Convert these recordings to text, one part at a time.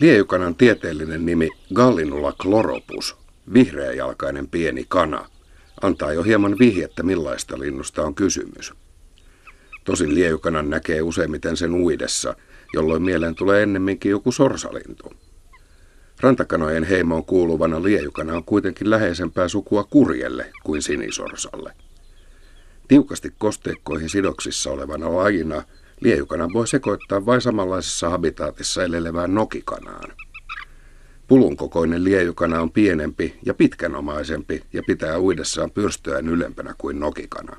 Liejukanan tieteellinen nimi Gallinula chloropus, vihreäjalkainen pieni kana, antaa jo hieman vihjettä millaista linnusta on kysymys. Tosin liejukanan näkee useimmiten sen uidessa, jolloin mieleen tulee ennemminkin joku sorsalintu. Rantakanojen heimoon kuuluvana liejukana on kuitenkin läheisempää sukua kurjelle kuin sinisorsalle. Tiukasti kosteikkoihin sidoksissa olevana lajina liejukana voi sekoittaa vain samanlaisessa habitaatissa elelevään nokikanaan. Pulun kokoinen liejukana on pienempi ja pitkänomaisempi ja pitää uidessaan pyrstöään ylempänä kuin nokikana.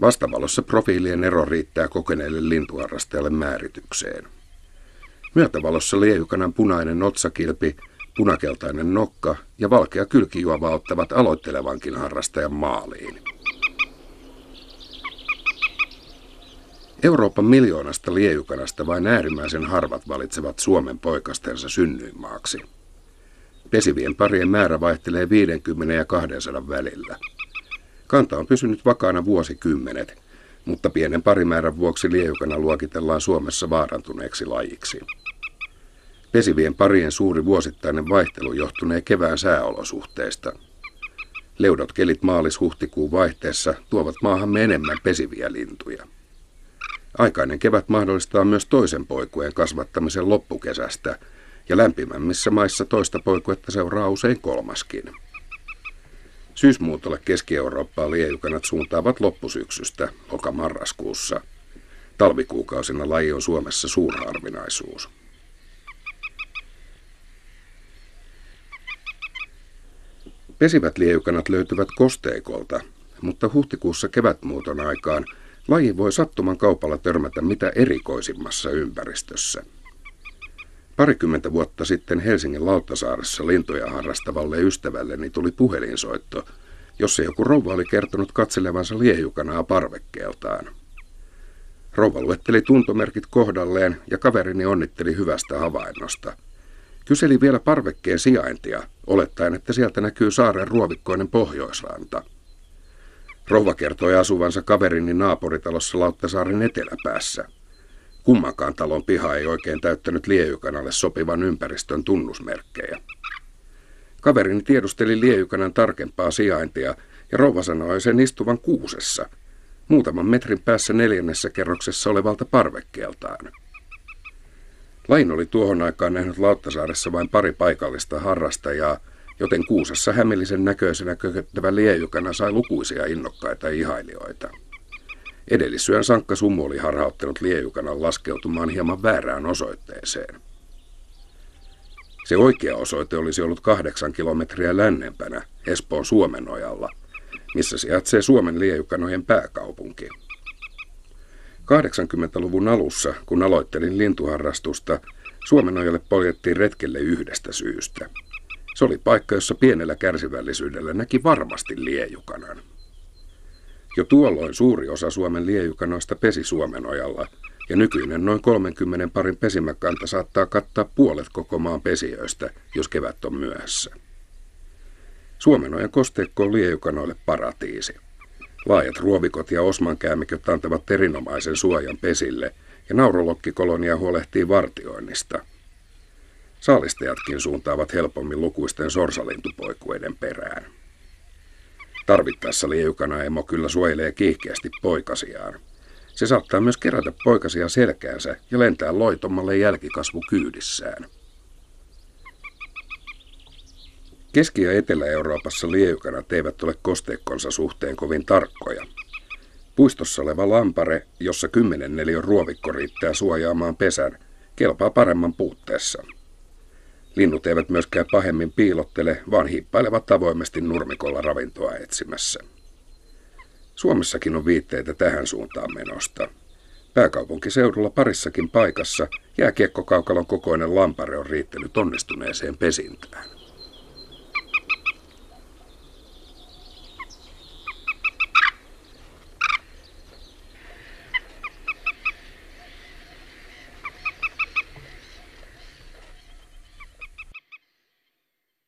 Vastavalossa profiilien ero riittää kokeneelle lintuharrastajalle määritykseen. Myötävalossa liejukanan punainen otsakilpi, punakeltainen nokka ja valkea kylkijuova ottavat aloittelevankin harrastajan maaliin. Euroopan miljoonasta liejukanasta vain äärimmäisen harvat valitsevat Suomen poikastensa synnyinmaaksi. Pesivien parien määrä vaihtelee 50 ja 200 välillä. Kanta on pysynyt vakaana vuosikymmenet, mutta pienen parimäärän vuoksi liejukana luokitellaan Suomessa vaarantuneeksi lajiksi. Pesivien parien suuri vuosittainen vaihtelu johtunee kevään sääolosuhteista. Leudot kelit maalis-huhtikuun vaihteessa tuovat maahamme enemmän pesiviä lintuja. Aikainen kevät mahdollistaa myös toisen poikueen kasvattamisen loppukesästä, ja lämpimämmissä maissa toista poikuetta seuraa usein kolmaskin. Syysmuutolle Keski-Eurooppaan liejukanat suuntaavat loppusyksystä loka-marraskuussa. Talvikuukausina laji on Suomessa suurharvinaisuus. Pesivät liejukanat löytyvät kosteikolta, mutta huhtikuussa kevätmuuton aikaan laji voi sattuman kaupalla törmätä mitä erikoisimmassa ympäristössä. Parikymmentä vuotta sitten Helsingin Lauttasaaressa lintuja harrastavalle ystävälleni tuli puhelinsoitto, jossa joku rouva oli kertonut katselevansa liejukanaa parvekkeeltaan. Rouva luetteli tuntomerkit kohdalleen ja kaverini onnitteli hyvästä havainnosta. Kyseli vielä parvekkeen sijaintia, olettaen, että sieltä näkyy saaren ruovikkoinen pohjoisranta. Rouva kertoi asuvansa kaverini naapuritalossa Lauttasaaren eteläpäässä – Kummankaan talon piha ei oikein täyttänyt liejukanalle sopivan ympäristön tunnusmerkkejä. Kaverini tiedusteli liejukanan tarkempaa sijaintia ja rouva sanoi sen istuvan kuusessa, muutaman metrin päässä neljännessä kerroksessa olevalta parvekkeeltaan. Lain oli tuohon aikaan nähnyt Lauttasaaressa vain pari paikallista harrastajaa, joten kuusessa hämillisen näköisenä kököttävä liejukana sai lukuisia innokkaita ihailijoita. Edellisyön Sankka Summu oli harhauttanut liejukanan laskeutumaan hieman väärään osoitteeseen. Se oikea osoite olisi ollut kahdeksan kilometriä lännempänä Espoon Suomenojalla, missä sijaitsee Suomen liejukanojen pääkaupunki. 80-luvun alussa, kun aloittelin lintuharrastusta, Suomenojalle poljettiin retkelle yhdestä syystä. Se oli paikka, jossa pienellä kärsivällisyydellä näki varmasti liejukanan. Jo tuolloin suuri osa Suomen liejukanoista pesi Suomenojalla, ja nykyinen noin 30 parin pesimäkanta saattaa kattaa puolet koko maan pesijöistä, jos kevät on myöhässä. Suomenojan kosteikko on liejukanoille paratiisi. Laajat ruovikot ja osmankäämiköt antavat erinomaisen suojan pesille, ja naurolokkikolonia huolehtii vartioinnista. Saalistajatkin suuntaavat helpommin lukuisten sorsalintupoikueiden perään. Tarvittaessa liejukana emo kyllä suojelee kiihkeästi poikasiaan. Se saattaa myös kerätä poikasia selkäänsä ja lentää loitommalle jälkikasvu kyydissään. Keski- ja Etelä-Euroopassa liejukanat eivät ole kosteikkonsa suhteen kovin tarkkoja. Puistossa oleva lampare, jossa kymmenen neliön ruovikko riittää suojaamaan pesän, kelpaa paremman puutteessa. Linnut eivät myöskään pahemmin piilottele, vaan hiippailevat avoimesti nurmikolla ravintoa etsimässä. Suomessakin on viitteitä tähän suuntaan menosta. Pääkaupunkiseudulla parissakin paikassa jääkiekkokaukalon kokoinen lampare on riittänyt onnistuneeseen pesintään.